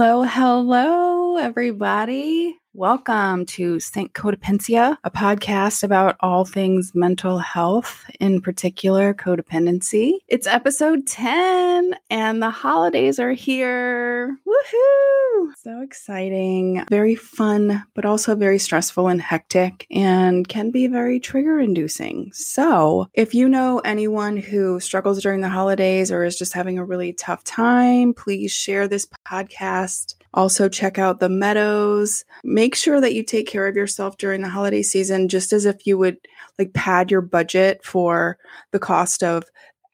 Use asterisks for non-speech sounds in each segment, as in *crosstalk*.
Hello, hello, everybody. Welcome to St. Codependencia, a podcast about all things mental health, in particular codependency. It's episode 10 and the holidays are here. Woohoo! So exciting. Very fun, but also very stressful and hectic and can be very trigger inducing. So, if you know anyone who struggles during the holidays or is just having a really tough time, please share this podcast also, check out the meadows. Make sure that you take care of yourself during the holiday season, just as if you would like pad your budget for the cost of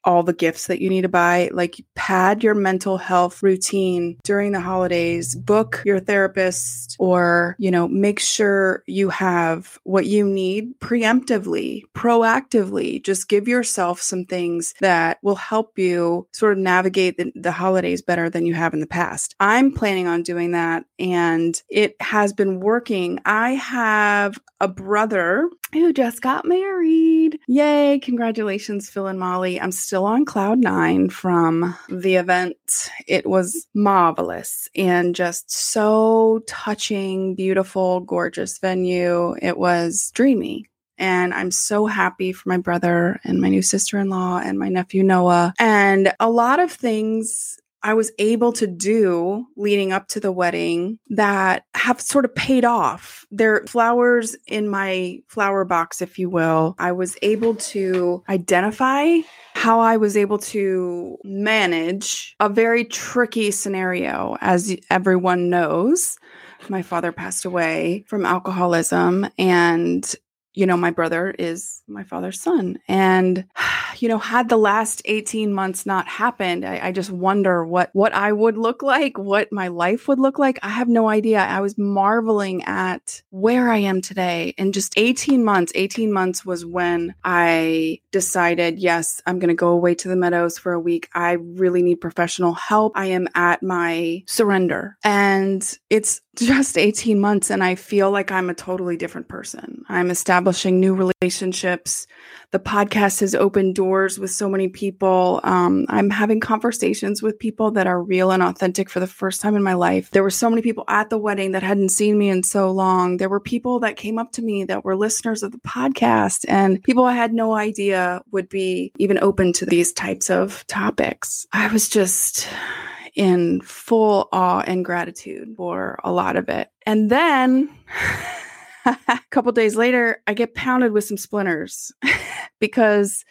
all the gifts that you need to buy. Like, pad your mental health routine during the holidays, book your therapist, or, you know, make sure you have what you need preemptively, proactively. Just give yourself some things that will help you sort of navigate the, the holidays better than you have in the past. I'm planning on doing that, and it has been working. I have a brother who just got married. Yay. Congratulations, Phil and Molly. I'm still on cloud nine from the event. It was marvelous and just so touching, beautiful, gorgeous venue. It was dreamy. And I'm so happy for my brother and my new sister in law and my nephew Noah. And a lot of things I was able to do leading up to the wedding that have sort of paid off. They're flowers in my flower box, if you will. I was able to identify how I was able to manage a very tricky scenario, as everyone knows. My father passed away from alcoholism, and you know, my brother is my father's son. And, *sighs* you know, had the last 18 months not happened, I, I, just wonder what what I would look like, what my life would look like. I have no idea. I was marveling at where I am today. In just 18 months, 18 months was when I decided, yes, I'm gonna go away to the meadows for a week. I really need professional help. I am at my surrender. And it's *laughs* just 18 months and I feel like I'm a totally different person. I'm establishing new relationships. The podcast has opened doors with so many people. Um, I'm having conversations with people that are real and authentic for the first time in my life. There were so many people at the wedding that hadn't seen me in so long. There were people that came up to me that were listeners of the podcast and people I had no idea would be even open to these types of topics. I was just in full awe and gratitude for a lot of it. And then *laughs* a couple days later, I get pounded with some splinters *laughs* because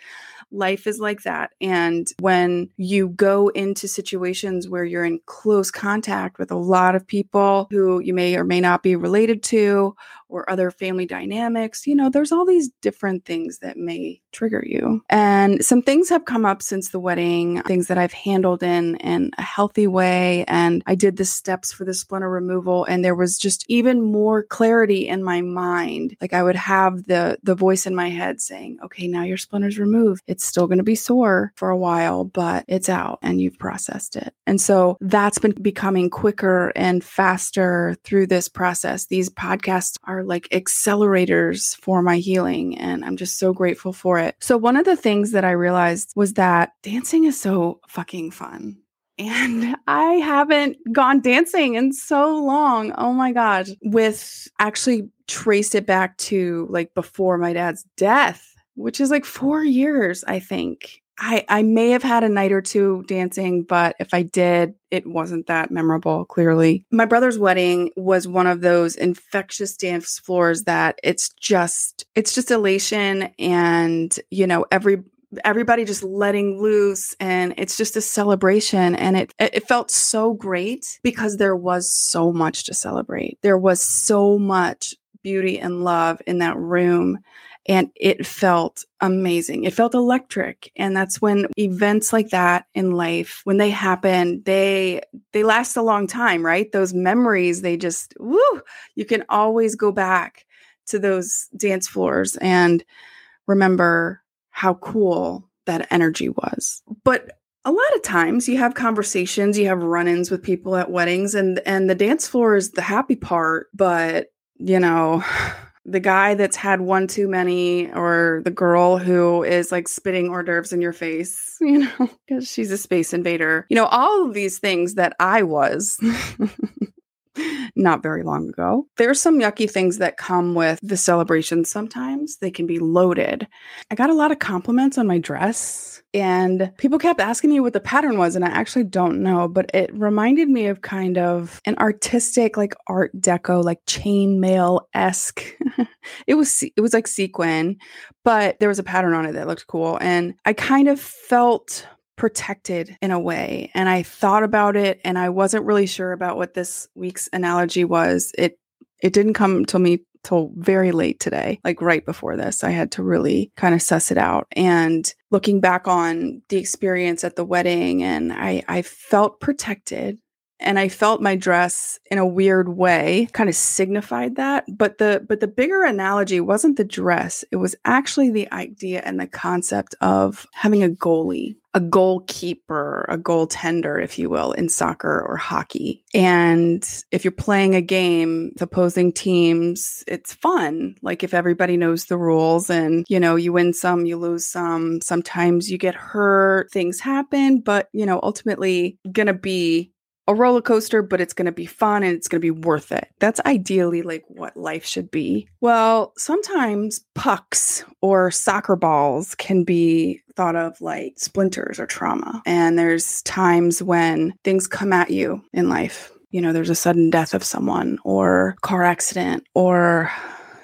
life is like that. And when you go into situations where you're in close contact with a lot of people who you may or may not be related to, or other family dynamics, you know, there's all these different things that may trigger you. And some things have come up since the wedding, things that I've handled in in a healthy way and I did the steps for the splinter removal and there was just even more clarity in my mind. Like I would have the the voice in my head saying, "Okay, now your splinter's removed. It's still going to be sore for a while, but it's out and you've processed it." And so that's been becoming quicker and faster through this process. These podcasts are like accelerators for my healing and I'm just so grateful for it it. So, one of the things that I realized was that dancing is so fucking fun. And *laughs* I haven't gone dancing in so long. Oh my God. With actually traced it back to like before my dad's death, which is like four years, I think. I, I may have had a night or two dancing, but if I did, it wasn't that memorable, clearly. My brother's wedding was one of those infectious dance floors that it's just, it's just elation and, you know, every, everybody just letting loose and it's just a celebration and it it felt so great because there was so much to celebrate there was so much beauty and love in that room and it felt amazing. It felt electric. And that's when events like that in life, when they happen, they they last a long time, right? Those memories, they just woo, you can always go back to those dance floors and remember how cool that energy was. But a lot of times you have conversations, you have run-ins with people at weddings and and the dance floor is the happy part, but you know, the guy that's had one too many or the girl who is like spitting hors d'oeuvres in your face, *laughs* you know, because she's a space invader. You know, all of these things that I was. *laughs* not very long ago. There's some yucky things that come with the celebration sometimes. They can be loaded. I got a lot of compliments on my dress and people kept asking me what the pattern was and I actually don't know, but it reminded me of kind of an artistic like art deco like chainmail-esque. *laughs* it was it was like sequin, but there was a pattern on it that looked cool and I kind of felt protected in a way. And I thought about it and I wasn't really sure about what this week's analogy was. It it didn't come to me till very late today, like right before this. I had to really kind of suss it out. And looking back on the experience at the wedding and I I felt protected and I felt my dress in a weird way kind of signified that but the but the bigger analogy wasn't the dress it was actually the idea and the concept of having a goalie a goalkeeper a goaltender if you will in soccer or hockey. And if you're playing a game with opposing teams it's fun like if everybody knows the rules and you know you win some you lose some sometimes you get hurt things happen but you know ultimately gonna be a roller coaster, but it's going to be fun and it's going to be worth it. That's ideally like what life should be. Well, sometimes pucks or soccer balls can be thought of like splinters or trauma. And there's times when things come at you in life. You know, there's a sudden death of someone or car accident or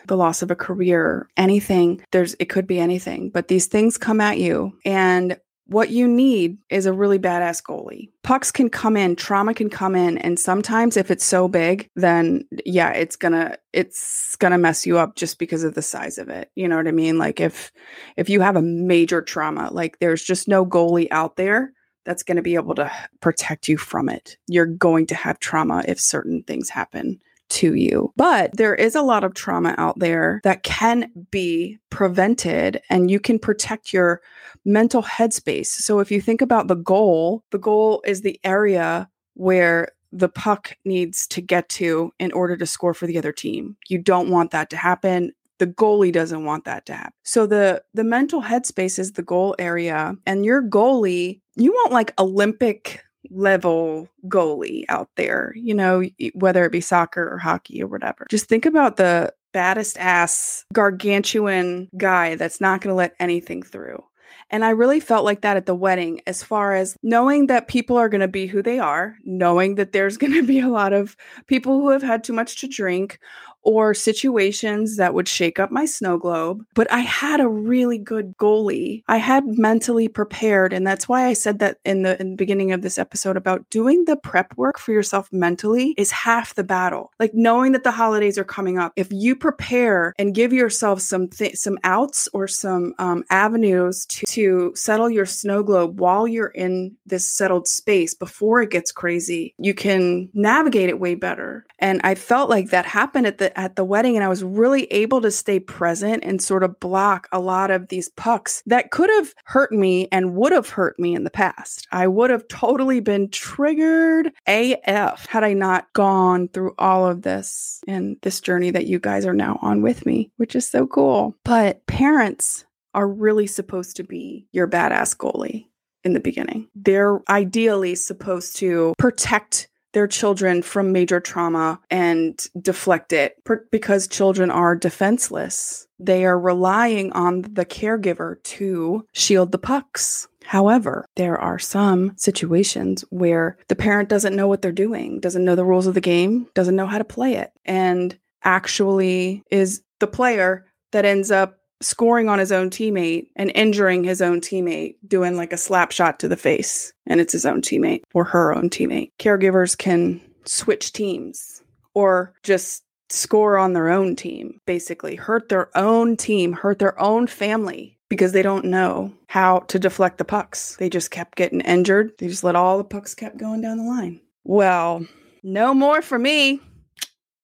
the loss of a career, anything. There's it could be anything, but these things come at you and what you need is a really badass goalie. Pucks can come in, trauma can come in, and sometimes if it's so big, then yeah, it's gonna it's gonna mess you up just because of the size of it. You know what I mean? Like if if you have a major trauma, like there's just no goalie out there that's going to be able to protect you from it. You're going to have trauma if certain things happen to you. But there is a lot of trauma out there that can be prevented and you can protect your mental headspace. So if you think about the goal, the goal is the area where the puck needs to get to in order to score for the other team. You don't want that to happen the goalie doesn't want that to happen. So the the mental headspace is the goal area and your goalie, you want like Olympic level goalie out there, you know, whether it be soccer or hockey or whatever. Just think about the baddest ass gargantuan guy that's not going to let anything through. And I really felt like that at the wedding, as far as knowing that people are going to be who they are, knowing that there's *laughs* going to be a lot of people who have had too much to drink or situations that would shake up my snow globe. But I had a really good goalie. I had mentally prepared. And that's why I said that in the, in the beginning of this episode about doing the prep work for yourself mentally is half the battle. Like knowing that the holidays are coming up. If you prepare and give yourself some th- some outs or some um, avenues to, to settle your snow globe while you're in this settled space before it gets crazy, you can navigate it way better. And I felt like that happened at the at the wedding and I was really able to stay present and sort of block a lot of these pucks that could have hurt me and would have hurt me in the past. I would have totally been triggered AF had I not gone through all of this and this journey that you guys are now on with me, which is so cool. But parents are really supposed to be your badass goalie in the beginning. They're ideally supposed to protect their children from major trauma and deflect it per- because children are defenseless. They are relying on the caregiver to shield the pucks. However, there are some situations where the parent doesn't know what they're doing, doesn't know the rules of the game, doesn't know how to play it, and actually is the player that ends up scoring on his own teammate and injuring his own teammate, doing like a slap shot to the face, and it's his own teammate or her own teammate. Caregivers can switch teams or just score on their own team, basically, hurt their own team, hurt their own family because they don't know how to deflect the pucks. They just kept getting injured. They just let all the pucks kept going down the line. Well, no more for me.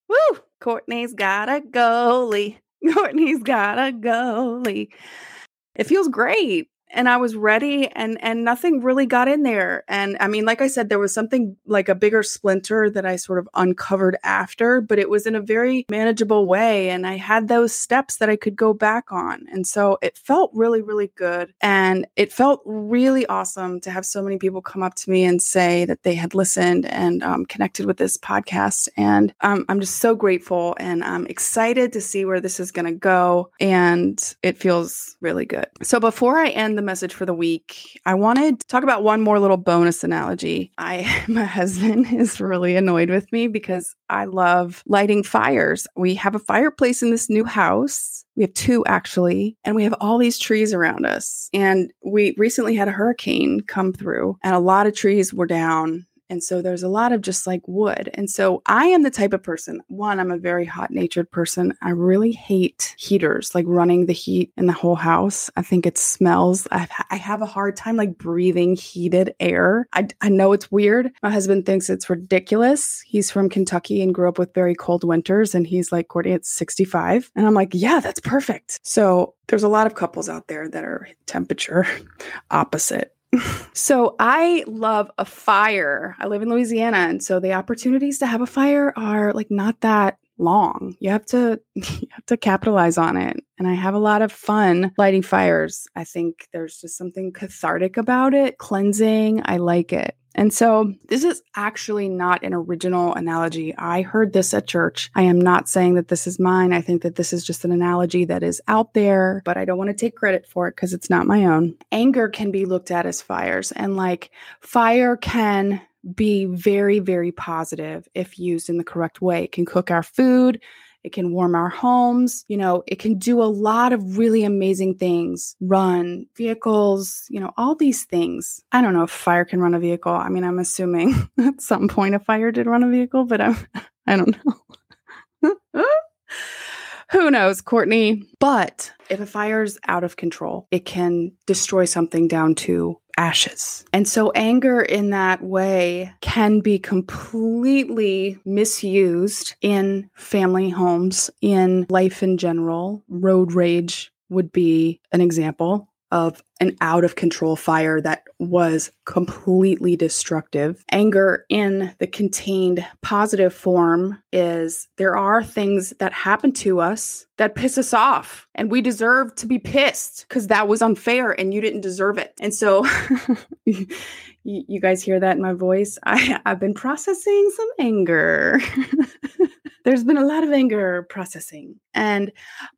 Woo! Courtney's got a goalie. *laughs* Courtney's got a goalie. It feels great. And I was ready and and nothing really got in there. And I mean, like I said, there was something like a bigger splinter that I sort of uncovered after, but it was in a very manageable way. And I had those steps that I could go back on. And so it felt really, really good. And it felt really awesome to have so many people come up to me and say that they had listened and um, connected with this podcast. And um, I'm just so grateful and I'm excited to see where this is going to go. And it feels really good. So before I end the message for the week, I wanted to talk about one more little bonus analogy. I *laughs* my husband *laughs* is really annoyed with me because I love lighting fires. We have a fireplace in this new house. We have two actually, and we have all these trees around us. And we recently had a hurricane come through, and a lot of trees were down and so there's a lot of just like wood. And so I am the type of person, one, I'm a very hot natured person. I really hate heaters, like running the heat in the whole house. I think it smells. I've, I have a hard time like breathing heated air. I, I know it's weird. My husband thinks it's ridiculous. He's from Kentucky and grew up with very cold winters. And he's like, Courtney, it's 65. And I'm like, yeah, that's perfect. So there's a lot of couples out there that are temperature *laughs* opposite so I love a fire. I live in Louisiana, and so the opportunities to have a fire are like not that long. You have to *laughs* you have to capitalize on it. And I have a lot of fun lighting fires. I think there's just something cathartic about it, cleansing. I like it. And so this is actually not an original analogy. I heard this at church. I am not saying that this is mine. I think that this is just an analogy that is out there, but I don't want to take credit for it because it's not my own. Anger can be looked at as fires, and like fire can be very, very positive if used in the correct way. It can cook our food, it can warm our homes, you know, it can do a lot of really amazing things, run vehicles, you know, all these things. I don't know if fire can run a vehicle. I mean, I'm assuming *laughs* at some point a fire did run a vehicle, but I'm *laughs* I don't know. *laughs* Who knows, Courtney? But if a fire's out of control, it can destroy something down to ashes. And so anger in that way can be completely misused in family homes, in life in general. Road rage would be an example of an out of control fire that was completely destructive. Anger in the contained positive form is there are things that happen to us that piss us off, and we deserve to be pissed because that was unfair and you didn't deserve it. And so, *laughs* you guys hear that in my voice? I, I've been processing some anger. *laughs* there's been a lot of anger processing. And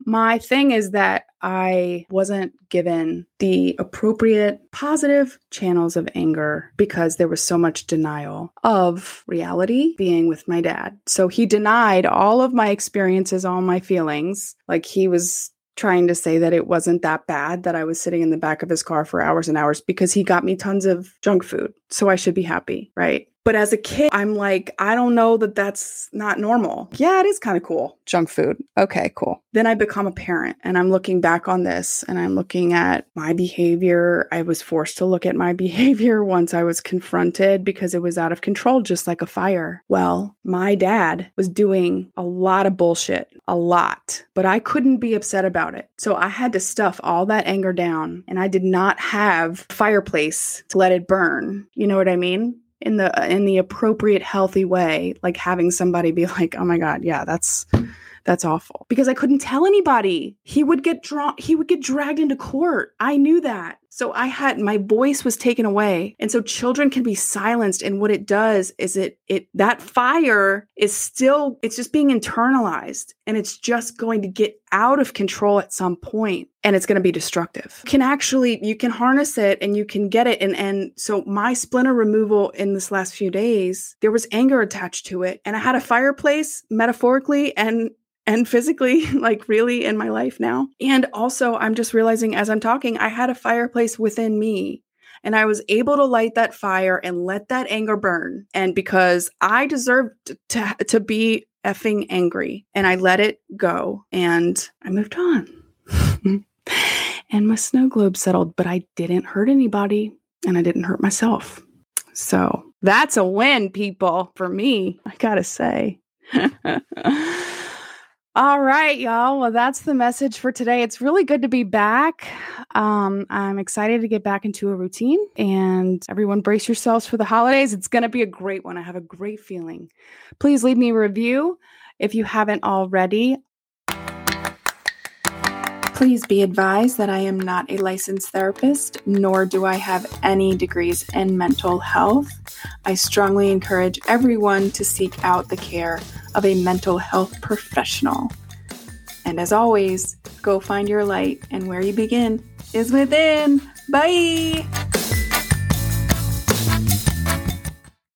my thing is that I wasn't given the appropriate positive channels of anger because there was so much denial of reality being with my dad. So he denied all of my experiences, all my feelings. Like he was trying to say that it wasn't that bad that I was sitting in the back of his car for hours and hours because he got me tons of junk food. So I should be happy, right? But as a kid, I'm like, I don't know that that's not normal. Yeah, it is kind of cool. Junk food. Okay, cool. Then I become a parent and I'm looking back on this and I'm looking at my behavior. I was forced to look at my *laughs* behavior once I was confronted because it was out of control, just like a fire. Well, my dad was doing a lot of bullshit, a lot, but I couldn't be upset about it. So I had to stuff all that anger down and I did not have fireplace to let it burn. You know what I mean? In the uh, in the appropriate healthy way like having somebody be *laughs* like oh my god yeah that's that's awful. Because i couldn't tell anybody. He would get drawn he would get dragged into court. I knew that so I had my voice was taken away. And so children can be silenced and what it does is it it that fire is still it's just being internalized and it's just going to get out of control at some point and it's going to be destructive. You can actually you can harness it and you can get it and and so my splinter removal in this last few days there was anger attached to it and I had a fireplace metaphorically and and physically, *laughs* like really in my life now. And also, I'm just realizing as I'm talking, I had a fireplace within me. And I was able to light that fire and let that anger burn. And because I deserved to, to be effing angry, and I let it go and I moved on. *laughs* and my snow globe settled, but I didn't hurt anybody and I didn't hurt myself. So that's a win, people, for me, I gotta say. *laughs* All right, y'all. Well, that's the message for today. It's really good to be back. Um, I'm excited to get back into a routine and everyone brace yourselves for the holidays. It's going to be a great one. I have a great feeling. Please leave me a review if you haven't already. Please be advised that I am not a licensed therapist, nor do I have any degrees in mental health. I strongly encourage everyone to seek out the care of a mental health professional. And as always, go find your light, and where you begin is within. Bye.